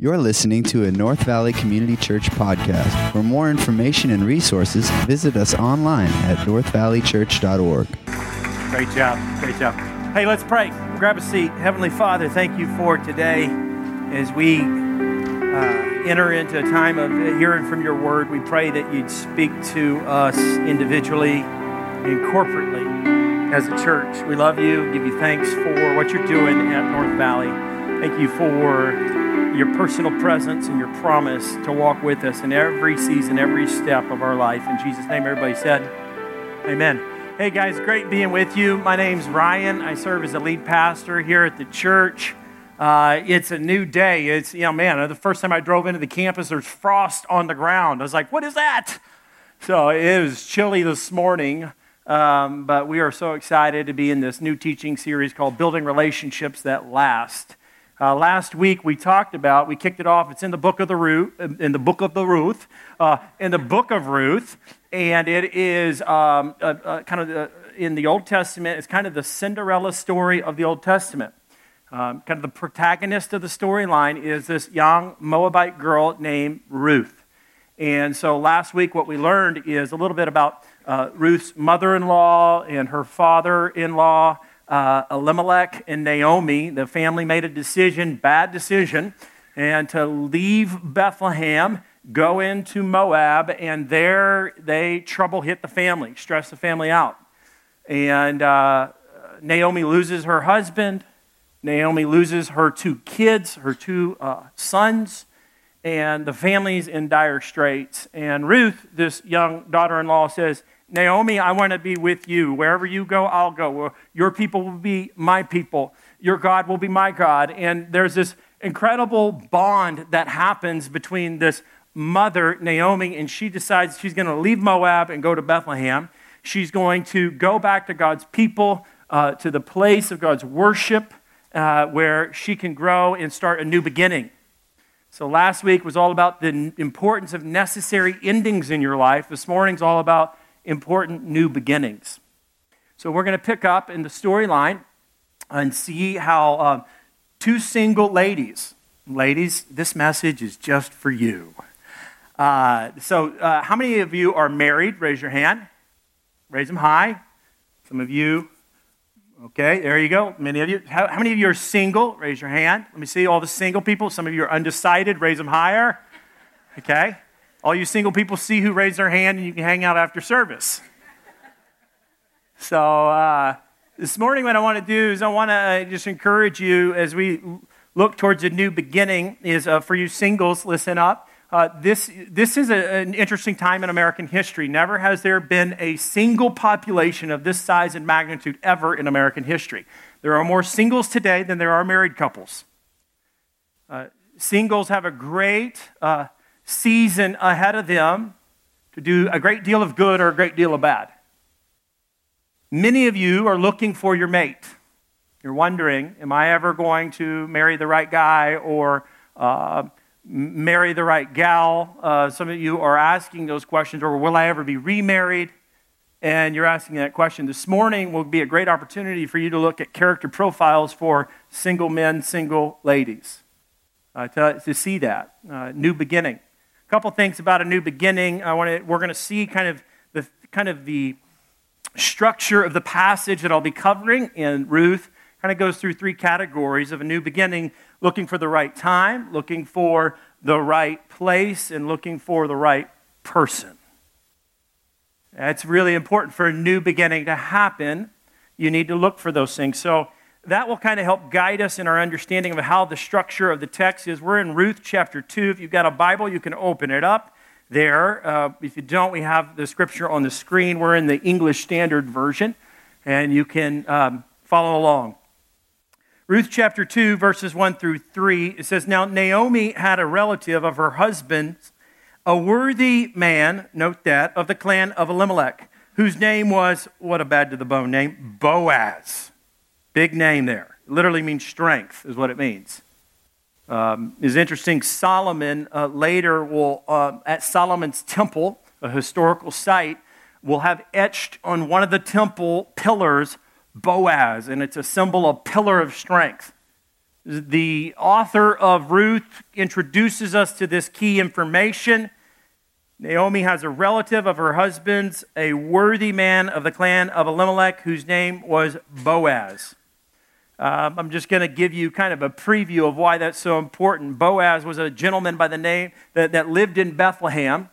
You're listening to a North Valley Community Church podcast. For more information and resources, visit us online at northvalleychurch.org. Great job. Great job. Hey, let's pray. Grab a seat. Heavenly Father, thank you for today as we uh, enter into a time of hearing from your word. We pray that you'd speak to us individually and corporately as a church. We love you, give you thanks for what you're doing at North Valley. Thank you for your personal presence and your promise to walk with us in every season, every step of our life. In Jesus' name, everybody said, Amen. Hey guys, great being with you. My name's Ryan. I serve as a lead pastor here at the church. Uh, it's a new day. It's, you know, man, the first time I drove into the campus, there's frost on the ground. I was like, what is that? So it was chilly this morning, um, but we are so excited to be in this new teaching series called Building Relationships That Last. Uh, last week we talked about, we kicked it off. It's in the book of the Ruth, in the book of the Ruth, uh, in the book of Ruth, and it is um, kind of the, in the Old Testament. It's kind of the Cinderella story of the Old Testament. Um, kind of the protagonist of the storyline is this young Moabite girl named Ruth. And so last week, what we learned is a little bit about uh, Ruth's mother in law and her father in law, uh, Elimelech and Naomi. The family made a decision, bad decision, and to leave Bethlehem, go into Moab, and there they trouble hit the family, stress the family out. And uh, Naomi loses her husband. Naomi loses her two kids, her two uh, sons, and the family's in dire straits. And Ruth, this young daughter in law, says, Naomi, I want to be with you. Wherever you go, I'll go. Your people will be my people. Your God will be my God. And there's this incredible bond that happens between this mother, Naomi, and she decides she's going to leave Moab and go to Bethlehem. She's going to go back to God's people, uh, to the place of God's worship uh, where she can grow and start a new beginning. So, last week was all about the importance of necessary endings in your life. This morning's all about important new beginnings. So, we're going to pick up in the storyline and see how uh, two single ladies, ladies, this message is just for you. Uh, so, uh, how many of you are married? Raise your hand. Raise them high. Some of you Okay, there you go. Many of you. How, how, many of you are single? Raise your hand. Let me see all the single people. Some of you are undecided. Raise them higher. Okay. All you single people see who raised their hand and you can hang out after service. So, uh, this morning, what I want to do is I want to uh, just encourage you as we look towards a new beginning, is uh, for you singles, listen up. Uh, this, this is a, an interesting time in American history. Never has there been a single population of this size and magnitude ever in American history. There are more singles today than there are married couples. Uh, singles have a great uh, season ahead of them to do a great deal of good or a great deal of bad. Many of you are looking for your mate. You're wondering, am I ever going to marry the right guy or uh, marry the right gal. Uh, some of you are asking those questions, or will I ever be remarried? And you're asking that question. This morning will be a great opportunity for you to look at character profiles for single men, single ladies, uh, to, to, see that. Uh, new beginning. Couple things about a new beginning. I want to, we're going to see kind of the kind of the structure of the passage that I'll be covering in Ruth. Kind of goes through three categories of a new beginning looking for the right time, looking for the right place, and looking for the right person. It's really important for a new beginning to happen. You need to look for those things. So that will kind of help guide us in our understanding of how the structure of the text is. We're in Ruth chapter 2. If you've got a Bible, you can open it up there. Uh, if you don't, we have the scripture on the screen. We're in the English Standard Version, and you can um, follow along. Ruth chapter 2, verses 1 through 3, it says, Now Naomi had a relative of her husband's, a worthy man, note that, of the clan of Elimelech, whose name was, what a bad to the bone name, Boaz. Big name there. It literally means strength, is what it means. Um, is interesting. Solomon uh, later will, uh, at Solomon's temple, a historical site, will have etched on one of the temple pillars Boaz, and it's a symbol of pillar of strength. The author of Ruth introduces us to this key information. Naomi has a relative of her husband's, a worthy man of the clan of Elimelech, whose name was Boaz. Um, I'm just going to give you kind of a preview of why that's so important. Boaz was a gentleman by the name that, that lived in Bethlehem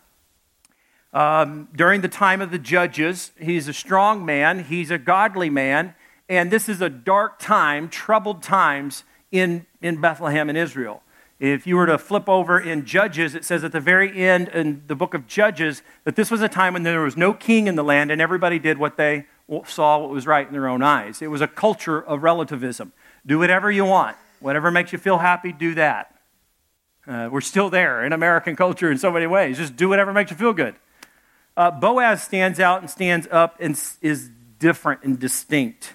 um, during the time of the judges. He's a strong man, he's a godly man, and this is a dark time, troubled times in, in Bethlehem in Israel. If you were to flip over in Judges, it says at the very end in the book of Judges that this was a time when there was no king in the land and everybody did what they saw what was right in their own eyes. It was a culture of relativism. Do whatever you want, whatever makes you feel happy, do that. Uh, we're still there in American culture in so many ways. Just do whatever makes you feel good. Uh, Boaz stands out and stands up and is different and distinct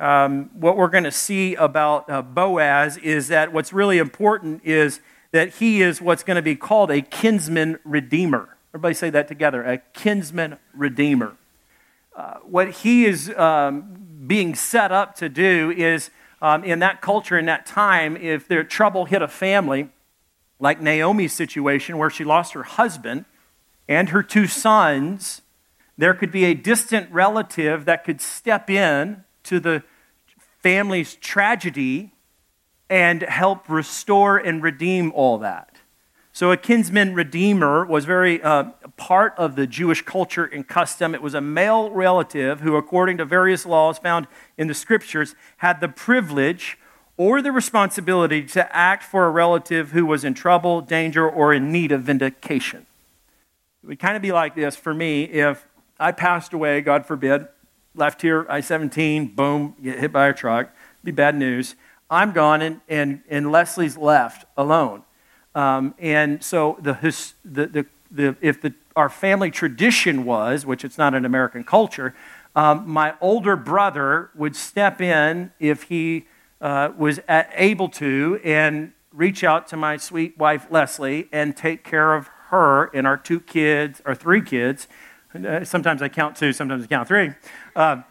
um, what we're going to see about uh, Boaz is that what's really important is that he is what's going to be called a kinsman redeemer. Everybody say that together a kinsman redeemer. What he is um, being set up to do is um, in that culture, in that time, if their trouble hit a family, like Naomi's situation, where she lost her husband and her two sons, there could be a distant relative that could step in to the family's tragedy and help restore and redeem all that. So, a kinsman redeemer was very uh, part of the Jewish culture and custom. It was a male relative who, according to various laws found in the scriptures, had the privilege or the responsibility to act for a relative who was in trouble, danger, or in need of vindication. It would kind of be like this for me if I passed away, God forbid, left here, I 17, boom, get hit by a truck. Be bad news. I'm gone, and, and, and Leslie's left alone. Um, and so the, the, the, the, if the, our family tradition was, which it's not an American culture, um, my older brother would step in if he uh, was at, able to and reach out to my sweet wife Leslie and take care of her and our two kids, our three kids, uh, sometimes I count two, sometimes I count three. Uh,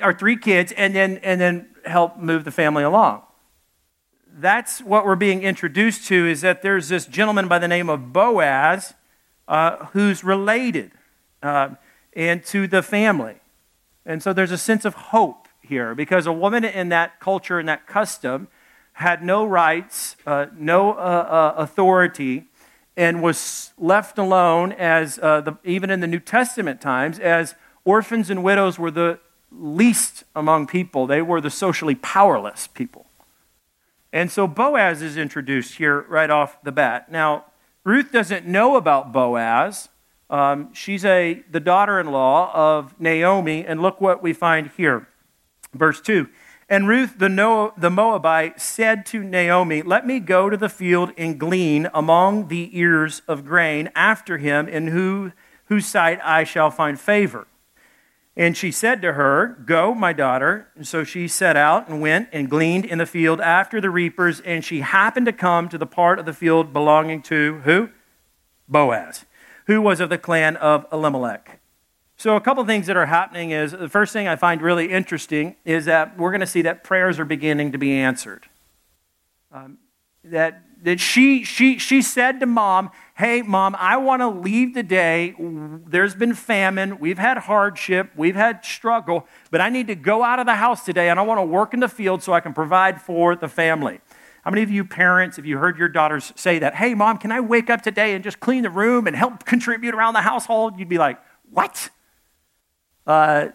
our three kids, and then and then help move the family along. That's what we're being introduced to. Is that there's this gentleman by the name of Boaz uh, who's related uh, and to the family, and so there's a sense of hope here because a woman in that culture and that custom had no rights, uh, no uh, authority and was left alone as uh, the, even in the New Testament times as orphans and widows were the least among people. They were the socially powerless people. And so Boaz is introduced here right off the bat. Now, Ruth doesn't know about Boaz. Um, she's a, the daughter in law of Naomi, and look what we find here. Verse 2 and Ruth the, Moabite said to Naomi, Let me go to the field and glean among the ears of grain after him, in who, whose sight I shall find favor. And she said to her, Go, my daughter. And so she set out and went and gleaned in the field after the reapers, and she happened to come to the part of the field belonging to who? Boaz, who was of the clan of Elimelech. So, a couple things that are happening is the first thing I find really interesting is that we're going to see that prayers are beginning to be answered. Um, that that she, she, she said to mom, Hey, mom, I want to leave today. There's been famine. We've had hardship. We've had struggle, but I need to go out of the house today and I want to work in the field so I can provide for the family. How many of you parents, if you heard your daughters say that, Hey, mom, can I wake up today and just clean the room and help contribute around the household? You'd be like, What? Uh,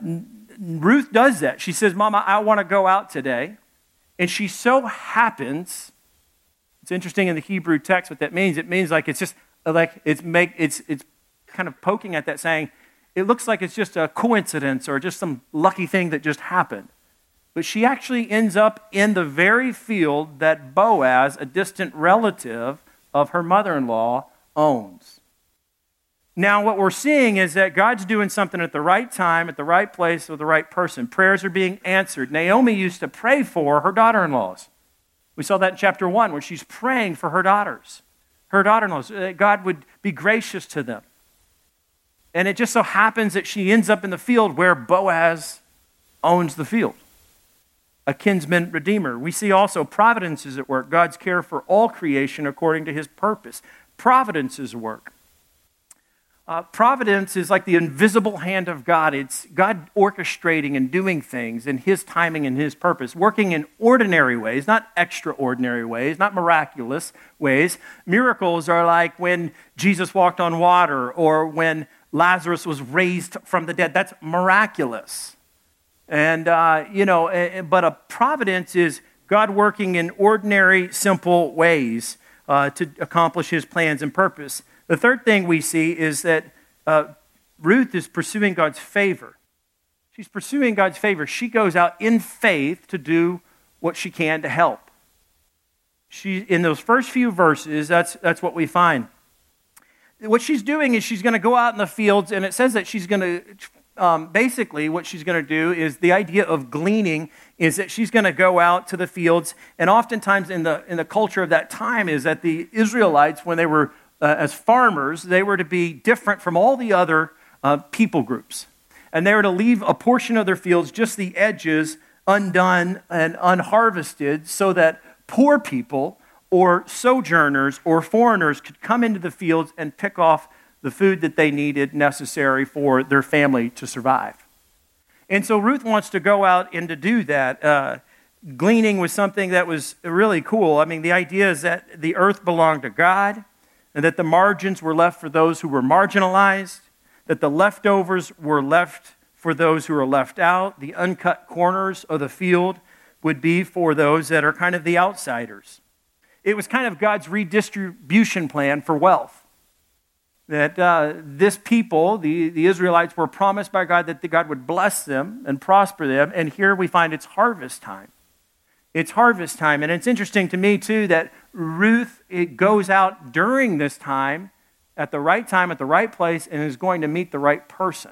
Ruth does that. She says, Mama, I want to go out today. And she so happens, it's interesting in the Hebrew text what that means. It means like it's just like it's make it's it's kind of poking at that saying, it looks like it's just a coincidence or just some lucky thing that just happened. But she actually ends up in the very field that Boaz, a distant relative of her mother in law, owns. Now, what we're seeing is that God's doing something at the right time, at the right place, with the right person. Prayers are being answered. Naomi used to pray for her daughter in laws. We saw that in chapter 1, where she's praying for her daughters, her daughter in laws, that God would be gracious to them. And it just so happens that she ends up in the field where Boaz owns the field. a kinsman redeemer. We see also providence is at work, God's care for all creation according to his purpose. Providence is at work. Uh, providence is like the invisible hand of God. It's God orchestrating and doing things in His timing and His purpose, working in ordinary ways, not extraordinary ways, not miraculous ways. Miracles are like when Jesus walked on water or when Lazarus was raised from the dead. That's miraculous. And, uh, you know, but a providence is God working in ordinary, simple ways uh, to accomplish His plans and purpose. The third thing we see is that uh, Ruth is pursuing God's favor. She's pursuing God's favor. She goes out in faith to do what she can to help. She, in those first few verses, that's, that's what we find. What she's doing is she's going to go out in the fields, and it says that she's going to um, basically what she's going to do is the idea of gleaning is that she's going to go out to the fields and oftentimes in the in the culture of that time is that the israelites when they were uh, as farmers, they were to be different from all the other uh, people groups. And they were to leave a portion of their fields, just the edges, undone and unharvested, so that poor people or sojourners or foreigners could come into the fields and pick off the food that they needed necessary for their family to survive. And so Ruth wants to go out and to do that. Uh, gleaning was something that was really cool. I mean, the idea is that the earth belonged to God and that the margins were left for those who were marginalized, that the leftovers were left for those who are left out, the uncut corners of the field would be for those that are kind of the outsiders. It was kind of God's redistribution plan for wealth. That uh, this people, the, the Israelites, were promised by God that God would bless them and prosper them, and here we find it's harvest time. It's harvest time. And it's interesting to me, too, that Ruth it goes out during this time at the right time, at the right place, and is going to meet the right person.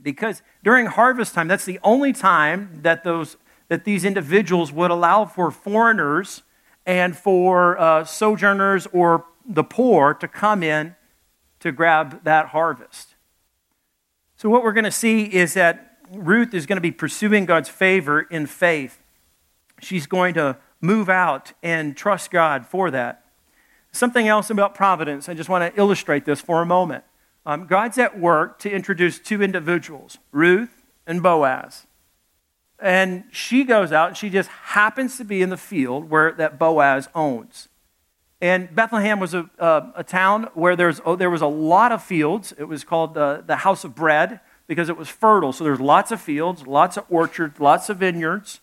Because during harvest time, that's the only time that, those, that these individuals would allow for foreigners and for uh, sojourners or the poor to come in to grab that harvest. So, what we're going to see is that Ruth is going to be pursuing God's favor in faith she's going to move out and trust God for that. Something else about providence, I just want to illustrate this for a moment. Um, God's at work to introduce two individuals, Ruth and Boaz. And she goes out and she just happens to be in the field where that Boaz owns. And Bethlehem was a, a, town where there's, oh, there was a lot of fields. It was called the House of Bread because it was fertile. So there's lots of fields, lots of orchards, lots of vineyards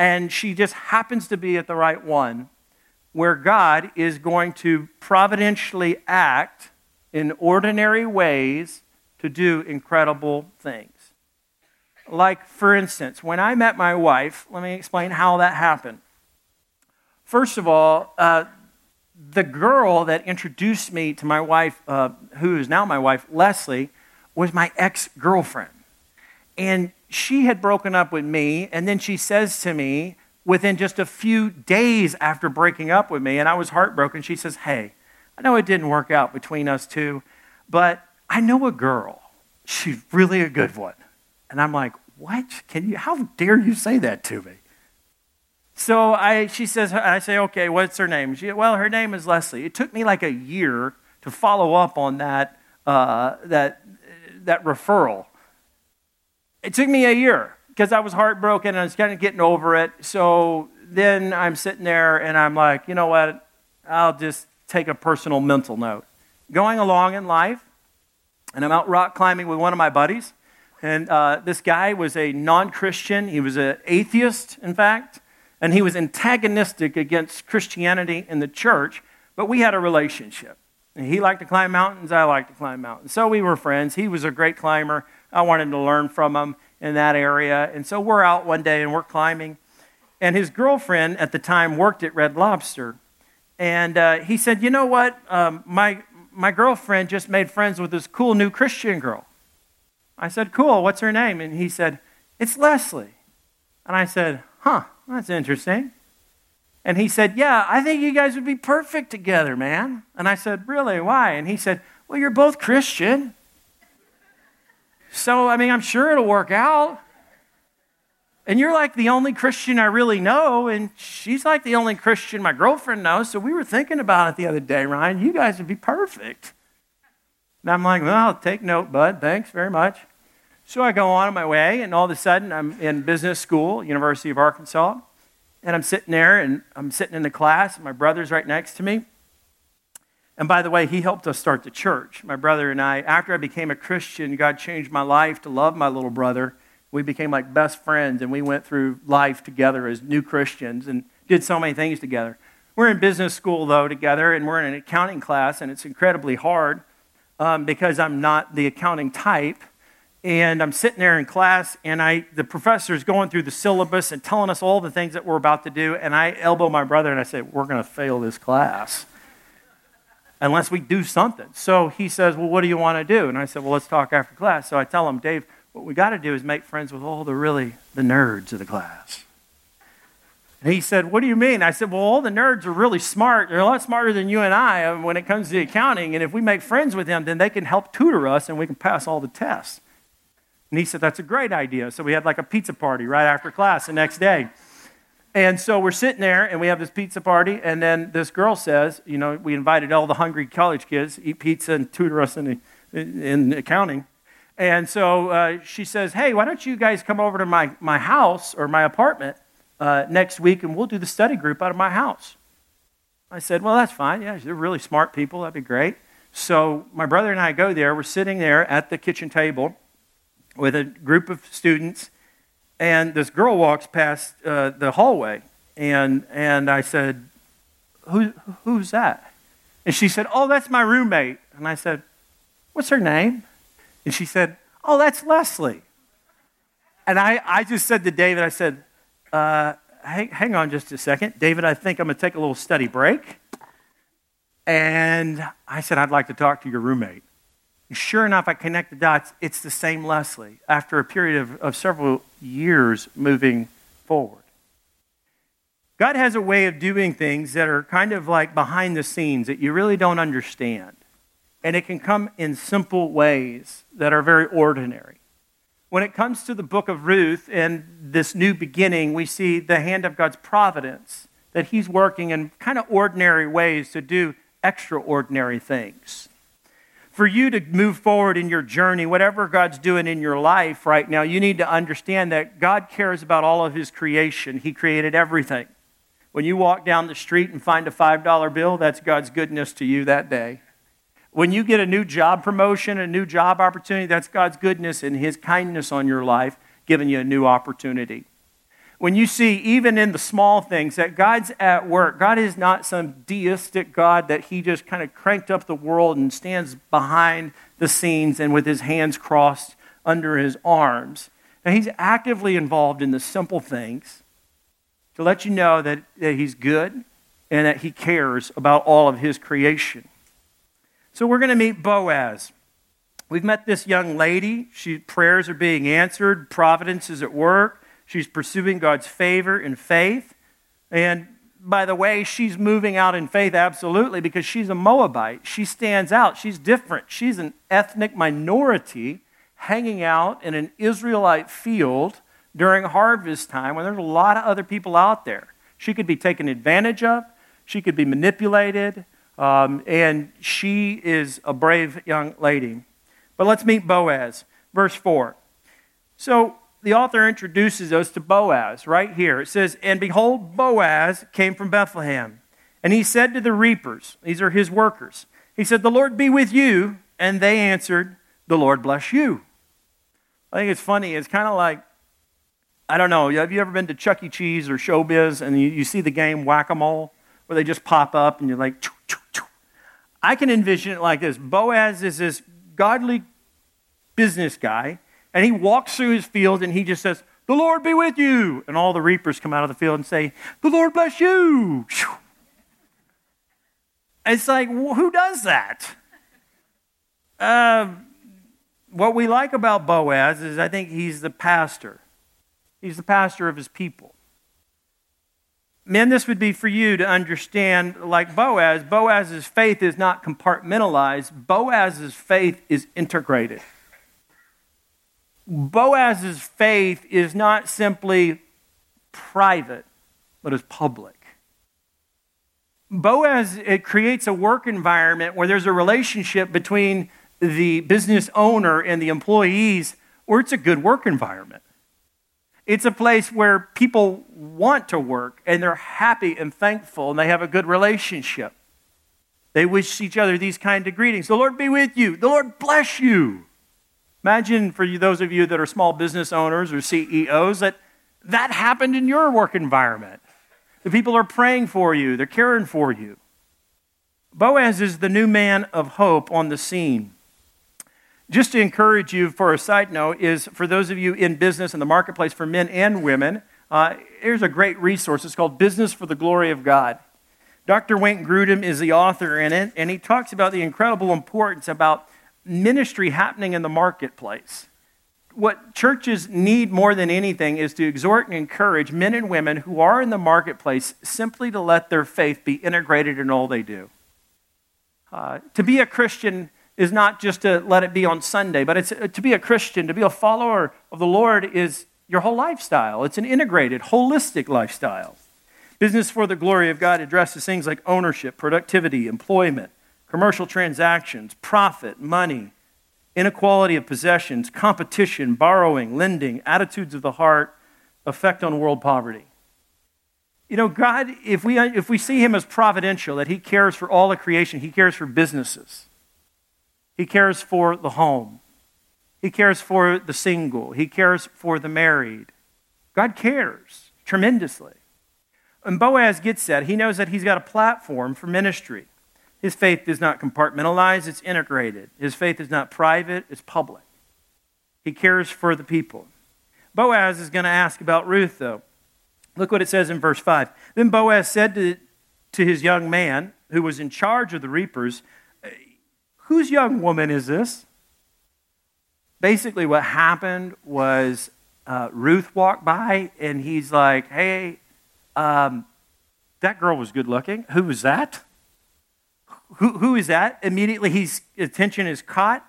and she just happens to be at the right one where God is going to providentially act in ordinary ways to do incredible things. Like, for instance, when I met my wife, let me explain how that happened. First of all, uh, the girl that introduced me to my wife, uh, who is now my wife, Leslie, was my ex girlfriend. And she had broken up with me, and then she says to me, within just a few days after breaking up with me, and I was heartbroken, she says, Hey, I know it didn't work out between us two, but I know a girl. She's really a good one. And I'm like, What? Can you, how dare you say that to me? So I, she says, I say, okay, what's her name? She, well, her name is Leslie. It took me like a year to follow up on that, uh, that, that referral. It took me a year because I was heartbroken and I was kind of getting over it. So then I'm sitting there and I'm like, you know what? I'll just take a personal mental note. Going along in life, and I'm out rock climbing with one of my buddies. And uh, this guy was a non Christian. He was an atheist, in fact. And he was antagonistic against Christianity and the church. But we had a relationship. And he liked to climb mountains. I liked to climb mountains. So we were friends. He was a great climber. I wanted to learn from him in that area. And so we're out one day and we're climbing. And his girlfriend at the time worked at Red Lobster. And uh, he said, You know what? Um, my, my girlfriend just made friends with this cool new Christian girl. I said, Cool. What's her name? And he said, It's Leslie. And I said, Huh, that's interesting. And he said, Yeah, I think you guys would be perfect together, man. And I said, Really? Why? And he said, Well, you're both Christian. So, I mean, I'm sure it'll work out. And you're like the only Christian I really know, and she's like the only Christian my girlfriend knows. So we were thinking about it the other day, Ryan. You guys would be perfect. And I'm like, well, I'll take note, bud. Thanks very much. So I go on my way, and all of a sudden I'm in business school, University of Arkansas, and I'm sitting there, and I'm sitting in the class, and my brother's right next to me. And by the way, he helped us start the church. My brother and I, after I became a Christian, God changed my life to love my little brother we became like best friends and we went through life together as new Christians and did so many things together. We're in business school, though, together, and we're in an accounting class, and it's incredibly hard um, because I'm not the accounting type. And I'm sitting there in class, and I, the professor's going through the syllabus and telling us all the things that we're about to do. And I elbow my brother and I say, We're going to fail this class unless we do something. So he says, Well, what do you want to do? And I said, Well, let's talk after class. So I tell him, Dave, what we got to do is make friends with all the really the nerds of the class. And he said, What do you mean? I said, Well, all the nerds are really smart. They're a lot smarter than you and I um, when it comes to accounting. And if we make friends with them, then they can help tutor us and we can pass all the tests. And he said, That's a great idea. So we had like a pizza party right after class the next day. And so we're sitting there and we have this pizza party. And then this girl says, You know, we invited all the hungry college kids eat pizza and tutor us in, in accounting. And so uh, she says, Hey, why don't you guys come over to my, my house or my apartment uh, next week and we'll do the study group out of my house? I said, Well, that's fine. Yeah, they're really smart people. That'd be great. So my brother and I go there. We're sitting there at the kitchen table with a group of students, and this girl walks past uh, the hallway. And, and I said, Who, Who's that? And she said, Oh, that's my roommate. And I said, What's her name? And she said, Oh, that's Leslie. And I, I just said to David, I said, uh, hang, hang on just a second. David, I think I'm going to take a little study break. And I said, I'd like to talk to your roommate. Sure enough, I connect the dots. It's the same Leslie after a period of, of several years moving forward. God has a way of doing things that are kind of like behind the scenes that you really don't understand. And it can come in simple ways that are very ordinary. When it comes to the book of Ruth and this new beginning, we see the hand of God's providence, that He's working in kind of ordinary ways to do extraordinary things. For you to move forward in your journey, whatever God's doing in your life right now, you need to understand that God cares about all of His creation. He created everything. When you walk down the street and find a $5 bill, that's God's goodness to you that day. When you get a new job promotion, a new job opportunity, that's God's goodness and His kindness on your life giving you a new opportunity. When you see, even in the small things, that God's at work, God is not some deistic God that He just kind of cranked up the world and stands behind the scenes and with His hands crossed under His arms. Now, He's actively involved in the simple things to let you know that, that He's good and that He cares about all of His creation. So we're going to meet Boaz. We've met this young lady. She, prayers are being answered, providence is at work. She's pursuing God's favor in faith. And by the way, she's moving out in faith absolutely because she's a Moabite. She stands out. She's different. She's an ethnic minority hanging out in an Israelite field during harvest time when there's a lot of other people out there. She could be taken advantage of, she could be manipulated, um, and she is a brave young lady. But let's meet Boaz. Verse 4. So the author introduces us to Boaz right here. It says, And behold, Boaz came from Bethlehem. And he said to the reapers, These are his workers, He said, The Lord be with you. And they answered, The Lord bless you. I think it's funny. It's kind of like, I don't know, have you ever been to Chuck E. Cheese or Showbiz and you, you see the game Whack a Mole where they just pop up and you're like, choo, choo, I can envision it like this Boaz is this godly business guy, and he walks through his field and he just says, The Lord be with you. And all the reapers come out of the field and say, The Lord bless you. It's like, who does that? Uh, what we like about Boaz is I think he's the pastor. He's the pastor of his people. Men, this would be for you to understand, like Boaz, Boaz's faith is not compartmentalized, Boaz's faith is integrated. Boaz's faith is not simply private, but is public. Boaz it creates a work environment where there's a relationship between the business owner and the employees where it's a good work environment. It's a place where people want to work and they're happy and thankful and they have a good relationship. They wish each other these kind of greetings. The Lord be with you. The Lord bless you. Imagine for you, those of you that are small business owners or CEOs that that happened in your work environment. The people are praying for you, they're caring for you. Boaz is the new man of hope on the scene. Just to encourage you, for a side note, is for those of you in business in the marketplace for men and women, uh, here's a great resource. It's called Business for the Glory of God. Dr. Wayne Grudem is the author in it, and he talks about the incredible importance about ministry happening in the marketplace. What churches need more than anything is to exhort and encourage men and women who are in the marketplace simply to let their faith be integrated in all they do. Uh, to be a Christian is not just to let it be on Sunday, but it's uh, to be a Christian, to be a follower of the Lord is your whole lifestyle. It's an integrated, holistic lifestyle. Business for the glory of God addresses things like ownership, productivity, employment, commercial transactions, profit, money, inequality of possessions, competition, borrowing, lending, attitudes of the heart, effect on world poverty. You know, God, if we, if we see Him as providential, that He cares for all of creation, He cares for businesses, He cares for the home, He cares for the single, He cares for the married. God cares tremendously. And Boaz gets that. He knows that he's got a platform for ministry. His faith is not compartmentalized, it's integrated. His faith is not private, it's public. He cares for the people. Boaz is going to ask about Ruth, though. Look what it says in verse 5. Then Boaz said to, to his young man, who was in charge of the reapers, Whose young woman is this? Basically, what happened was uh, Ruth walked by, and he's like, Hey, um, that girl was good looking. Who was that? Who, who is that? Immediately, his attention is caught.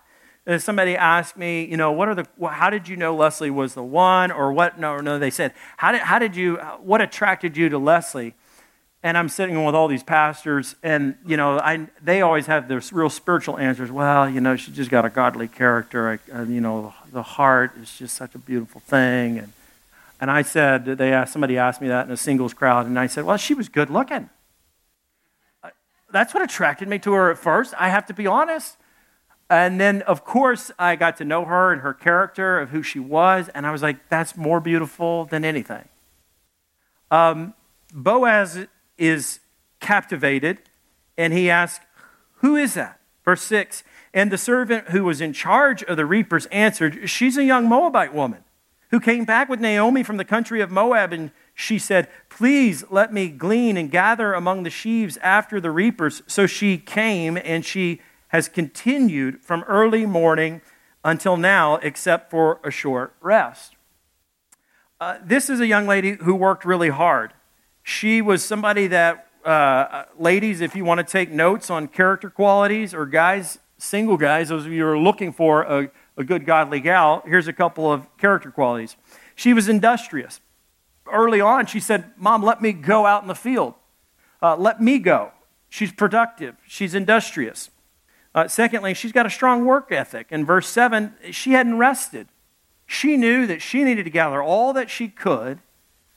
Uh, somebody asked me, you know, what are the, how did you know Leslie was the one, or what? No, no, they said, how did, how did you, what attracted you to Leslie? And I'm sitting with all these pastors, and you know, I, they always have this real spiritual answers. Well, you know, she just got a godly character. I, you know, the heart is just such a beautiful thing. And and I said, they asked somebody asked me that in a singles crowd, and I said, well, she was good looking that's what attracted me to her at first. I have to be honest. And then, of course, I got to know her and her character of who she was, and I was like, that's more beautiful than anything. Um, Boaz is captivated, and he asks, Who is that? Verse 6 And the servant who was in charge of the reapers answered, She's a young Moabite woman who came back with Naomi from the country of Moab, and she said, Please let me glean and gather among the sheaves after the reapers. So she came, and she has continued from early morning until now, except for a short rest. Uh, this is a young lady who worked really hard. She was somebody that, uh, ladies, if you want to take notes on character qualities, or guys, single guys, those of you who are looking for a, a good godly gal, here's a couple of character qualities. She was industrious early on, she said, Mom, let me go out in the field. Uh, let me go. She's productive, she's industrious. Uh, secondly, she's got a strong work ethic. In verse 7, she hadn't rested. She knew that she needed to gather all that she could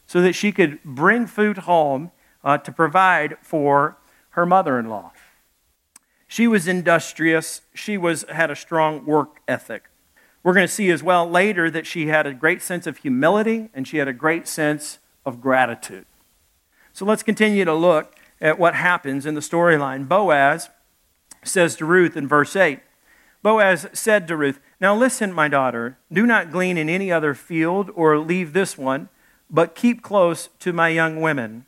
so that she could bring food home uh, to provide for her mother in law. She was industrious, she was, had a strong work ethic. We're going to see as well later that she had a great sense of humility and she had a great sense of gratitude. So let's continue to look at what happens in the storyline. Boaz says to Ruth in verse 8 Boaz said to Ruth, Now listen, my daughter, do not glean in any other field or leave this one, but keep close to my young women.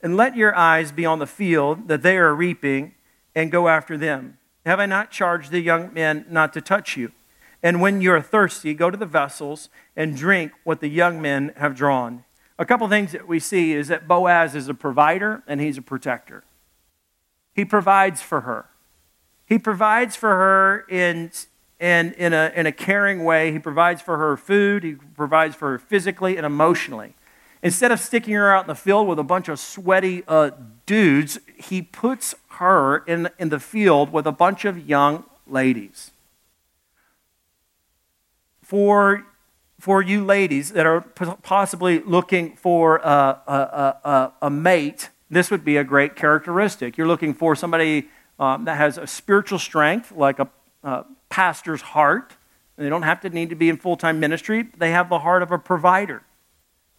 And let your eyes be on the field that they are reaping, and go after them. Have I not charged the young men not to touch you? And when you're thirsty, go to the vessels and drink what the young men have drawn. A couple things that we see is that Boaz is a provider and he's a protector. He provides for her. He provides for her in and in a, in a caring way. He provides for her food, he provides for her physically and emotionally. Instead of sticking her out in the field with a bunch of sweaty uh, dudes, he puts her in, in the field with a bunch of young ladies. For, for you ladies that are possibly looking for a, a, a, a mate, this would be a great characteristic. You're looking for somebody um, that has a spiritual strength, like a, a pastor's heart. They don't have to need to be in full time ministry, they have the heart of a provider.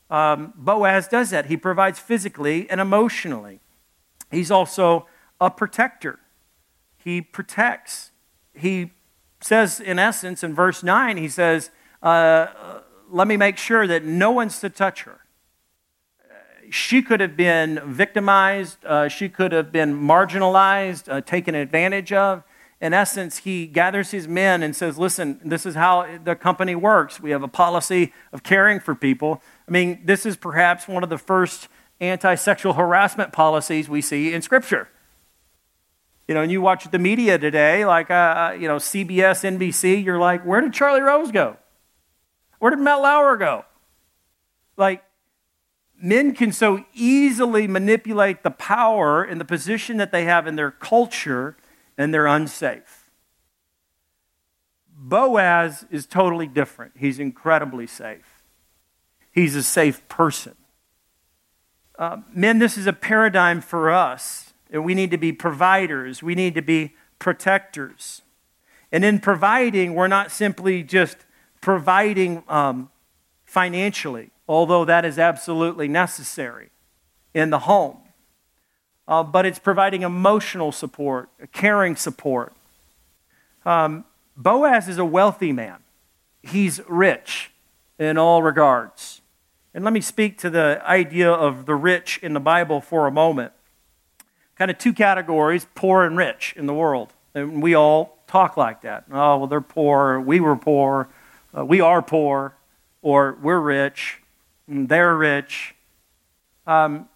Um, Boaz does that. He provides physically and emotionally. He's also a protector. He protects. He says, in essence, in verse 9, he says, uh, Let me make sure that no one's to touch her. She could have been victimized, uh, she could have been marginalized, uh, taken advantage of. In essence, he gathers his men and says, Listen, this is how the company works. We have a policy of caring for people. I mean, this is perhaps one of the first anti sexual harassment policies we see in Scripture. You know, and you watch the media today, like, uh, uh you know, CBS, NBC, you're like, where did Charlie Rose go? Where did Matt Lauer go? Like, men can so easily manipulate the power and the position that they have in their culture, and they're unsafe. Boaz is totally different. He's incredibly safe. He's a safe person. Uh, men, this is a paradigm for us we need to be providers, we need to be protectors. And in providing, we're not simply just providing um, financially, although that is absolutely necessary in the home. Uh, but it's providing emotional support, caring support. Um, Boaz is a wealthy man, he's rich in all regards. And let me speak to the idea of the rich in the Bible for a moment kind of two categories poor and rich in the world. And we all talk like that. Oh, well, they're poor. We were poor. Uh, we are poor. Or we're rich. they're rich. Um,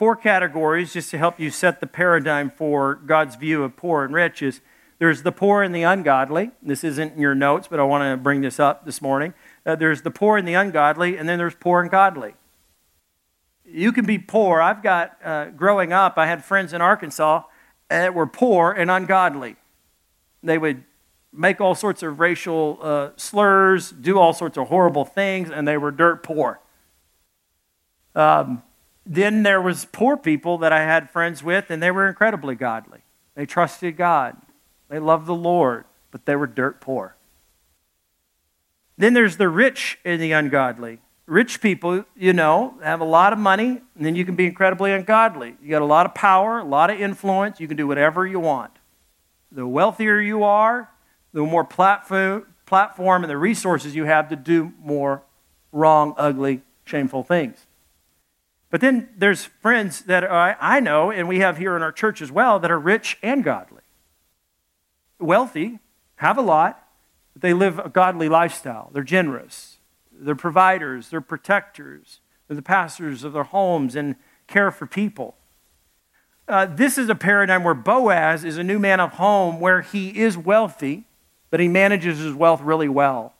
four categories, just to help you set the paradigm for God's view of poor and rich, is there's the poor and the ungodly. This isn't in your notes, but I want to bring this up this morning. Uh, there's the poor and the ungodly, and then there's poor and godly you can be poor. I've got, uh, growing up, I had friends in Arkansas that were poor and ungodly. They would make all sorts of racial uh, slurs, do all sorts of horrible things, and they were dirt poor. Um, then there was poor people that I had friends with, and they were incredibly godly. They trusted God. They loved the Lord, but they were dirt poor. Then there's the rich and the ungodly rich people, you know, have a lot of money, and then you can be incredibly ungodly. You got a lot of power, a lot of influence, you can do whatever you want. The wealthier you are, the more platform, platform and the resources you have to do more wrong, ugly, shameful things. But then there's friends that I know, and we have here in our church as well, that are rich and godly. Wealthy, have a lot, but they live a godly lifestyle. They're generous they're providers, they're protectors, they're the pastors of their homes and care for people. Uh, this is a paradigm where Boaz is a new man of home where he is wealthy, but he manages his wealth really well.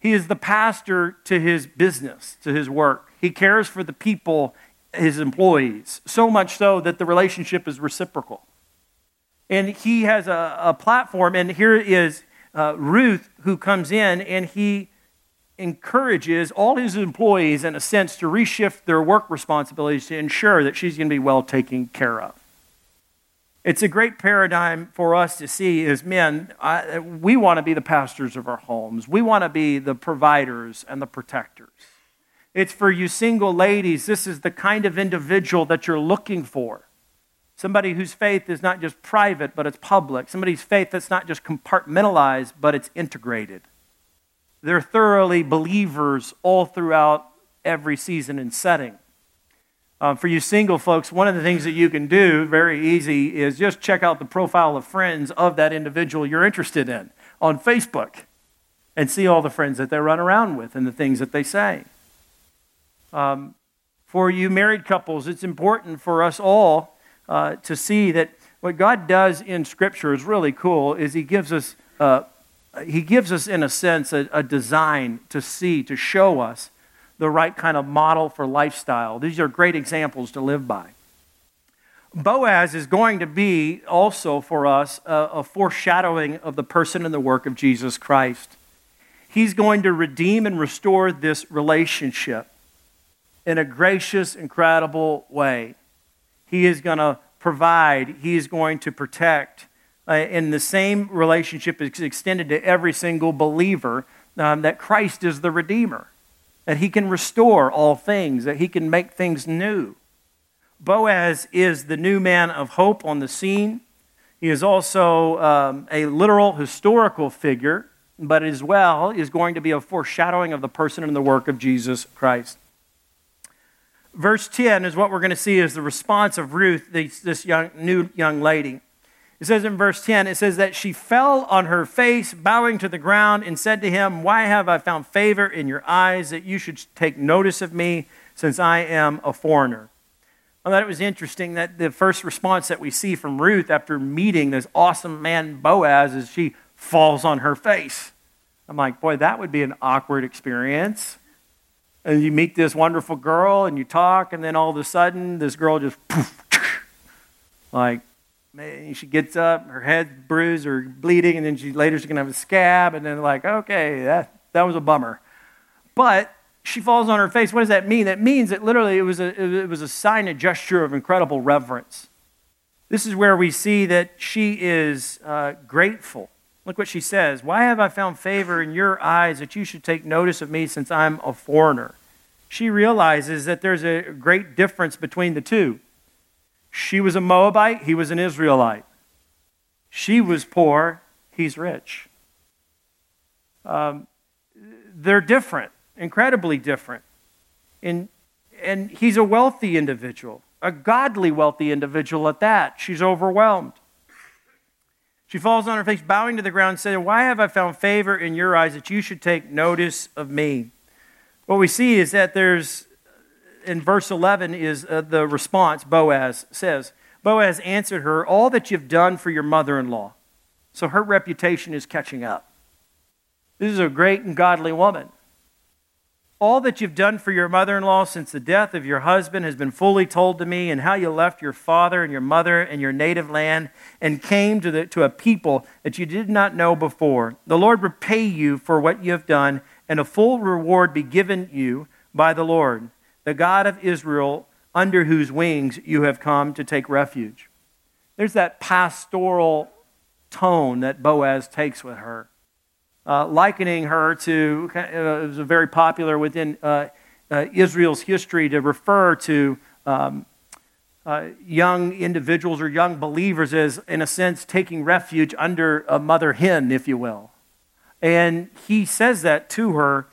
He is the pastor to his business, to his work. He cares for the people, his employees, so much so that the relationship is reciprocal. And he has a, a platform, and here is uh, Ruth who comes in and he encourages all his employees, in a sense, to reshift their work responsibilities to ensure that she's going to be well taken care of. It's a great paradigm for us to see as men. I, we want to be the pastors of our homes, we want to be the providers and the protectors. It's for you single ladies, this is the kind of individual that you're looking for. Somebody whose faith is not just private, but it's public. Somebody's faith that's not just compartmentalized, but it's integrated. They're thoroughly believers all throughout every season and setting. Um, for you single folks, one of the things that you can do very easy is just check out the profile of friends of that individual you're interested in on Facebook and see all the friends that they run around with and the things that they say. Um, for you married couples, it's important for us all uh, to see that what God does in Scripture is really cool. Is He gives us uh, he gives us, in a sense, a, a design to see, to show us the right kind of model for lifestyle. These are great examples to live by. Boaz is going to be also for us a, a, foreshadowing of the person and the work of Jesus Christ. He's going to redeem and restore this relationship in a gracious, incredible way. He is going to provide, He is going to protect. Uh, and the same relationship is extended to every single believer um, that Christ is the Redeemer, that He can restore all things, that He can make things new. Boaz is the new man of hope on the scene. He is also um, a literal historical figure, but as well is going to be a foreshadowing of the person and the work of Jesus Christ. Verse 10 is what we're going to see is the response of Ruth, this young, new young lady. It says in verse 10, it says that she fell on her face, bowing to the ground, and said to him, Why have I found favor in your eyes that you should take notice of me, since I am a foreigner? I thought it was interesting that the first response that we see from Ruth after meeting this awesome man Boaz is she falls on her face. I'm like, boy, that would be an awkward experience. And you meet this wonderful girl and you talk, and then all of a sudden, this girl just poof, like, man, she gets up, her head's bruised or bleeding, and then she later she's gonna have a scab, and then like, okay, that that was a bummer. But she falls on her face. What does that mean? That means that literally it was a, it was a sign, a gesture of incredible reverence. This is where we see that she is uh, grateful. Look what she says Why have I found favor in your eyes that you should take notice of me since I'm a foreigner? She realizes that there's a great difference between the two. She was a Moabite, he was an Israelite. She was poor, he's rich. Um, they're different incredibly different. And, and he's a wealthy individual, a godly wealthy individual at that. She's overwhelmed. She falls on her face, bowing to the ground, and saying, Why have I found favor in your eyes that you should take notice of me? What we see is that there's, in verse 11, is uh, the response Boaz says. Boaz answered her, All that you've done for your mother in law. So her reputation is catching up. This is a great and godly woman. All that you've done for your mother in law since the death of your husband has been fully told to me, and how you left your father and your mother and your native land and came to, the, to a people that you did not know before. The Lord repay you for what you have done, and a full reward be given you by the Lord, the God of Israel, under whose wings you have come to take refuge. There's that pastoral tone that Boaz takes with her uh, likening her to, uh, it was very popular within uh, uh, Israel's history to refer to um, uh, young individuals or young believers as, in a sense, taking refuge under a mother hen, if you will. And he says that to her.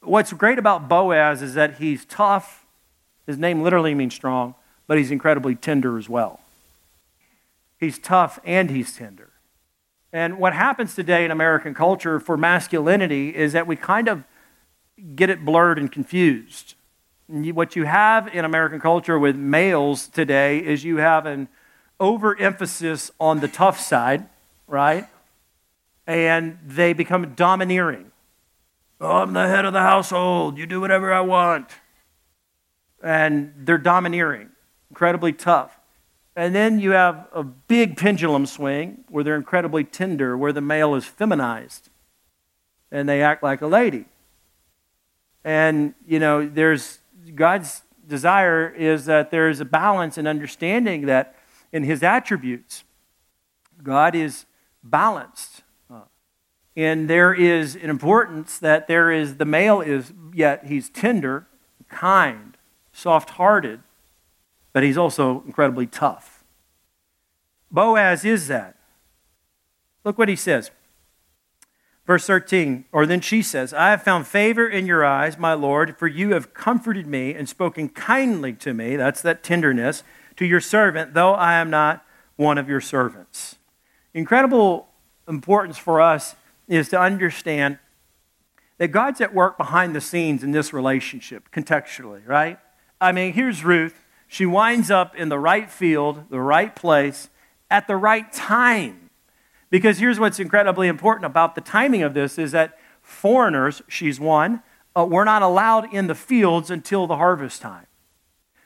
What's great about Boaz is that he's tough. His name literally means strong, but he's incredibly tender as well. He's tough and he's tender. And what happens today in American culture for masculinity is that we kind of get it blurred and confused. what you have in American culture with males today is you have an overemphasis on the tough side, right? And they become domineering. Oh, I'm the head of the household. You do whatever I want. And they're domineering, incredibly tough. And then you have a big pendulum swing where they're incredibly tender, where the male is feminized and they act like a lady. And, you know, there's God's desire is that there's a balance and understanding that in his attributes, God is balanced. Uh, and there is an importance that there is, the male is, yet he's tender, kind, soft hearted, but he's also incredibly tough. Boaz is that. Look what he says. Verse 13, or then she says, I have found favor in your eyes, my Lord, for you have comforted me and spoken kindly to me. That's that tenderness to your servant, though I am not one of your servants. Incredible importance for us is to understand that God's at work behind the scenes in this relationship, contextually, right? I mean, here's Ruth. She winds up in the right field, the right place, at the right time. Because here's what's incredibly important about the timing of this is that foreigners, she's one, uh, were not allowed in the fields until the harvest time.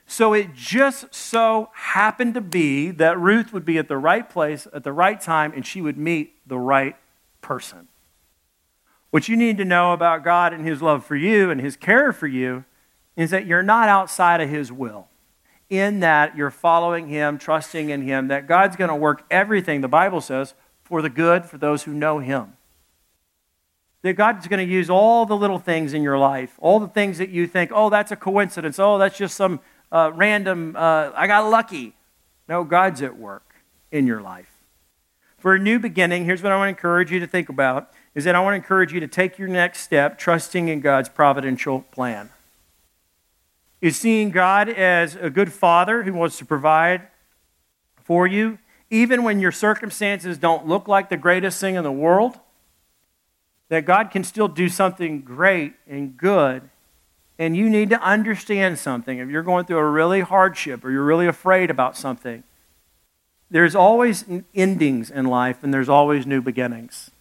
So it just so happened to be that Ruth would be at the right place at the right time and she would meet the right person. What you need to know about God and His love for you and His care for you is that you're not outside of His will in that you're following Him, trusting in Him, that God's going to work everything, the Bible says, for the good for those who know Him. That God's going to use all the little things in your life, all the things that you think, oh, that's a coincidence, oh, that's just some uh, random, uh, I got lucky. No, God's at work in your life. For a new beginning, here's what I want to encourage you to think about is that I want to encourage you to take your next step trusting in God's providential plan is seeing God as a good father who wants to provide for you, even when your circumstances don't look like the greatest thing in the world, that God can still do something great and good. And you need to understand something. If you're going through a really hardship or you're really afraid about something, there's always endings in life and there's always new beginnings.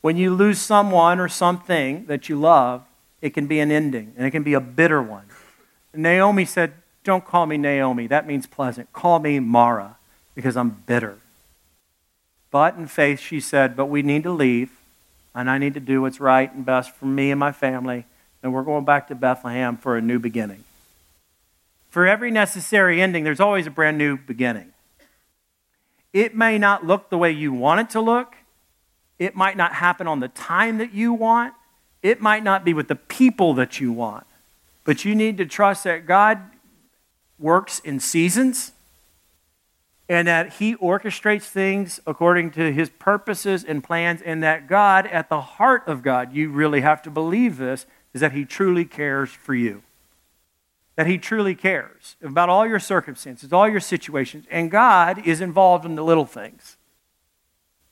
When you lose someone or something that you love, it can be an ending, and it can be a bitter one. Naomi said, Don't call me Naomi. That means pleasant. Call me Mara, because I'm bitter. But in faith, she said, But we need to leave, and I need to do what's right and best for me and my family, and we're going back to Bethlehem for a new beginning. For every necessary ending, there's always a brand new beginning. It may not look the way you want it to look. It might not happen on the time that you want. It might not be with the people that you want, but you need to trust that God works in seasons and that He orchestrates things according to His purposes and plans, and that God, at the heart of God, you really have to believe this, is that He truly cares for you. That He truly cares about all your circumstances, all your situations, and God is involved in the little things.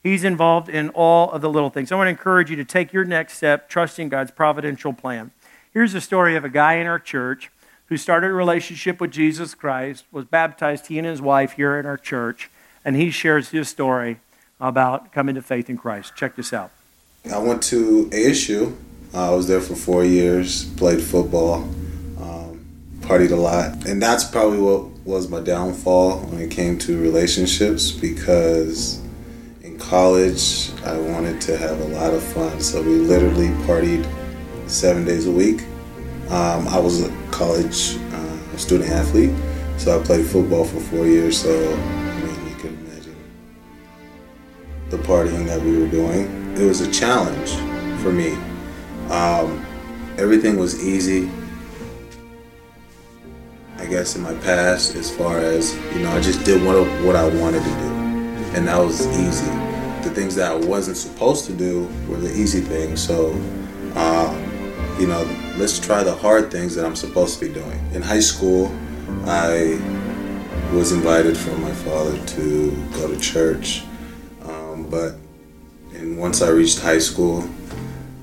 He's involved in all of the little things. I want to encourage you to take your next step, trusting God's providential plan. Here's a story of a guy in our church who started a relationship with Jesus Christ, was baptized, he and his wife, here in our church, and he shares his story about coming to faith in Christ. Check this out. I went to ASU. I was there for four years, played football, um, partied a lot. And that's probably what was my downfall when it came to relationships because college, I wanted to have a lot of fun, so we literally partied seven days a week. Um, I was a college uh, student athlete, so I played football for four years. So I mean, you can imagine the partying that we were doing. It was a challenge for me. Um, everything was easy. I guess in my past, as far as you know, I just did what what I wanted to do, and that was easy the things that I wasn't supposed to do were the easy things. So, uh, you know, let's try the hard things that I'm supposed to be doing. In high school, I was invited from my father to go to church, um, but and once I reached high school,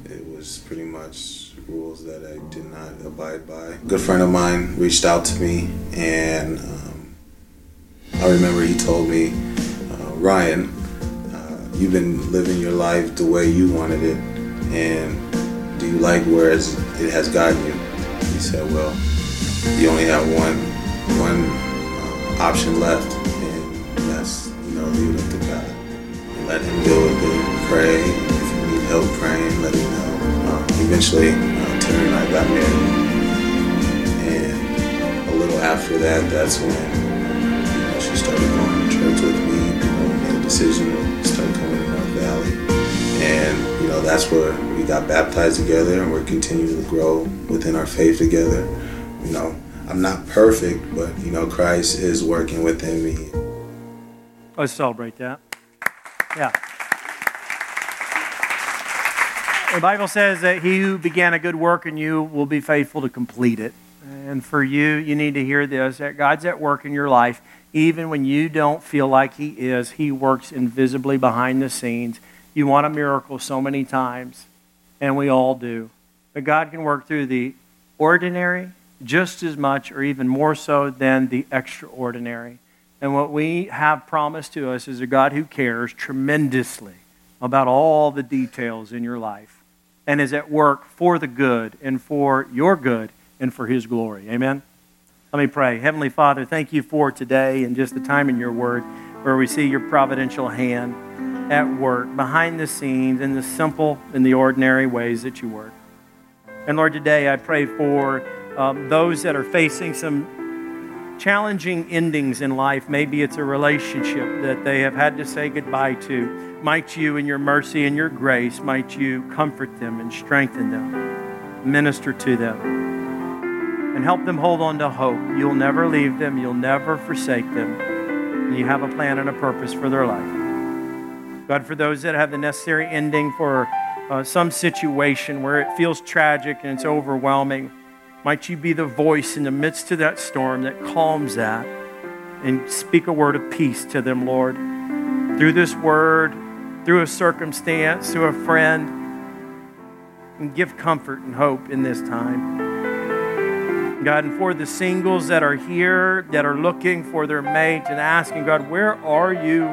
it was pretty much rules that I did not abide by. A good friend of mine reached out to me, and um, I remember he told me, uh, Ryan, you've been living your life the way you wanted it, and do you like where it has gotten you? He said, well, you only have one one uh, option left, and that's you know leave it to God and let Him deal with it. Pray if you need help praying, let Him know. Uh, eventually, uh, Terry and I got married, and a little after that, that's when you know she started going to church with me. You know, made a decision Valley. And, you know, that's where we got baptized together and we're continuing to grow within our faith together. You know, I'm not perfect, but, you know, Christ is working within me. Let's celebrate that. Yeah. The Bible says that he who began a good work in you will be faithful to complete it. And for you, you need to hear this that God's at work in your life even when you don't feel like He is, He works invisibly behind the scenes. You want a miracle so many times, and we all do. But God can work through the ordinary just as much or even more so than the extraordinary. And what we have promised to us is a God who cares tremendously about all the details in your life and is at work for the good and for your good and for his glory. Amen? Let me pray. Heavenly Father, thank you for today and just the time in your word where we see your providential hand at work behind the scenes in the simple and the ordinary ways that you work. And Lord, today I pray for um, those that are facing some challenging endings in life. Maybe it's a relationship that they have had to say goodbye to. Might you, in your mercy and your grace, might you comfort them and strengthen them, minister to them, and help them hold on to hope. You'll never leave them, you'll never forsake them. And you have a plan and a purpose for their life. God, for those that have the necessary ending for uh, some situation where it feels tragic and it's overwhelming, might you be the voice in the midst of that storm that calms that and speak a word of peace to them, Lord. Through this word, through a circumstance, through a friend, and give comfort and hope in this time. God, and for the singles that are here, that are looking for their mate and asking, God, where are you?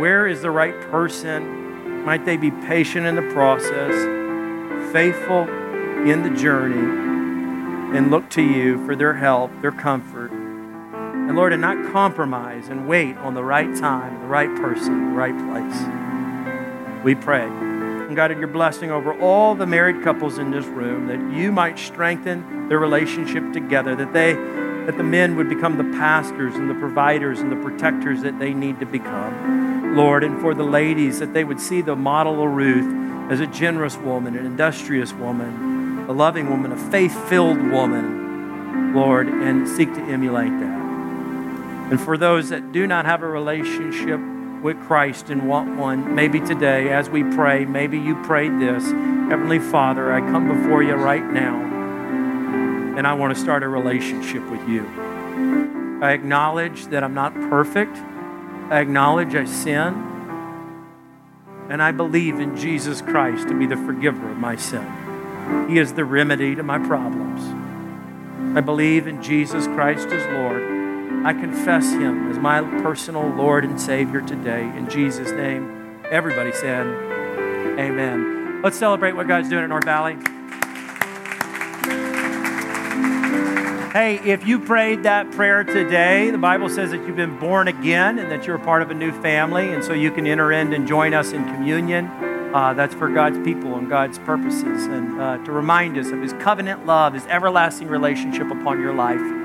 Where is the right person? Might they be patient in the process, faithful in the journey, and look to you for their help, their comfort. And Lord, and not compromise and wait on the right time, the right person, the right place. We pray. And God, your blessing over all the married couples in this room, that you might strengthen their relationship together, that they that the men would become the pastors and the providers and the protectors that they need to become. Lord, and for the ladies, that they would see the model of Ruth as a generous woman, an industrious woman, a loving woman, a faith filled woman, Lord, and seek to emulate that. And for those that do not have a relationship with Christ and want one, maybe today, as we pray, maybe you prayed this Heavenly Father, I come before you right now and I want to start a relationship with you. I acknowledge that I'm not perfect. I acknowledge I sin. And I believe in Jesus Christ to be the forgiver of my sin. He is the remedy to my problems. I believe in Jesus Christ as Lord. I confess Him as my personal Lord and Savior today. In Jesus' name, everybody said, Amen. Let's celebrate what God's doing at North Valley. Hey, if you prayed that prayer today, the Bible says that you've been born again and that you're a part of a new family, and so you can enter in and join us in communion. Uh, that's for God's people and God's purposes, and uh, to remind us of His covenant love, His everlasting relationship upon your life.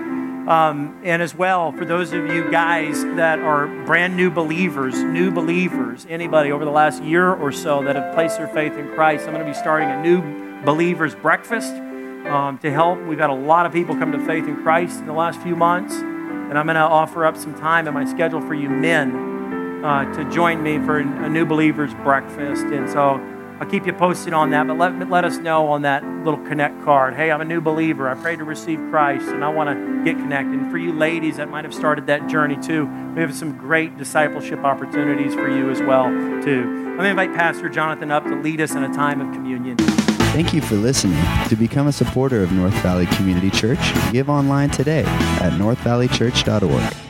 Um, and as well, for those of you guys that are brand new believers, new believers, anybody over the last year or so that have placed their faith in Christ, I'm going to be starting a new believers breakfast um, to help. We've had a lot of people come to faith in Christ in the last few months, and I'm going to offer up some time in my schedule for you men uh, to join me for a new believers breakfast. And so I'll keep you posted on that, but let, let us know on that little connect card. Hey, I'm a new believer. I pray to receive Christ, and I want to get connected. And for you ladies that might have started that journey too, we have some great discipleship opportunities for you as well too. Let me invite Pastor Jonathan up to lead us in a time of communion. Thank you for listening. To become a supporter of North Valley Community Church, give online today at northvalleychurch.org.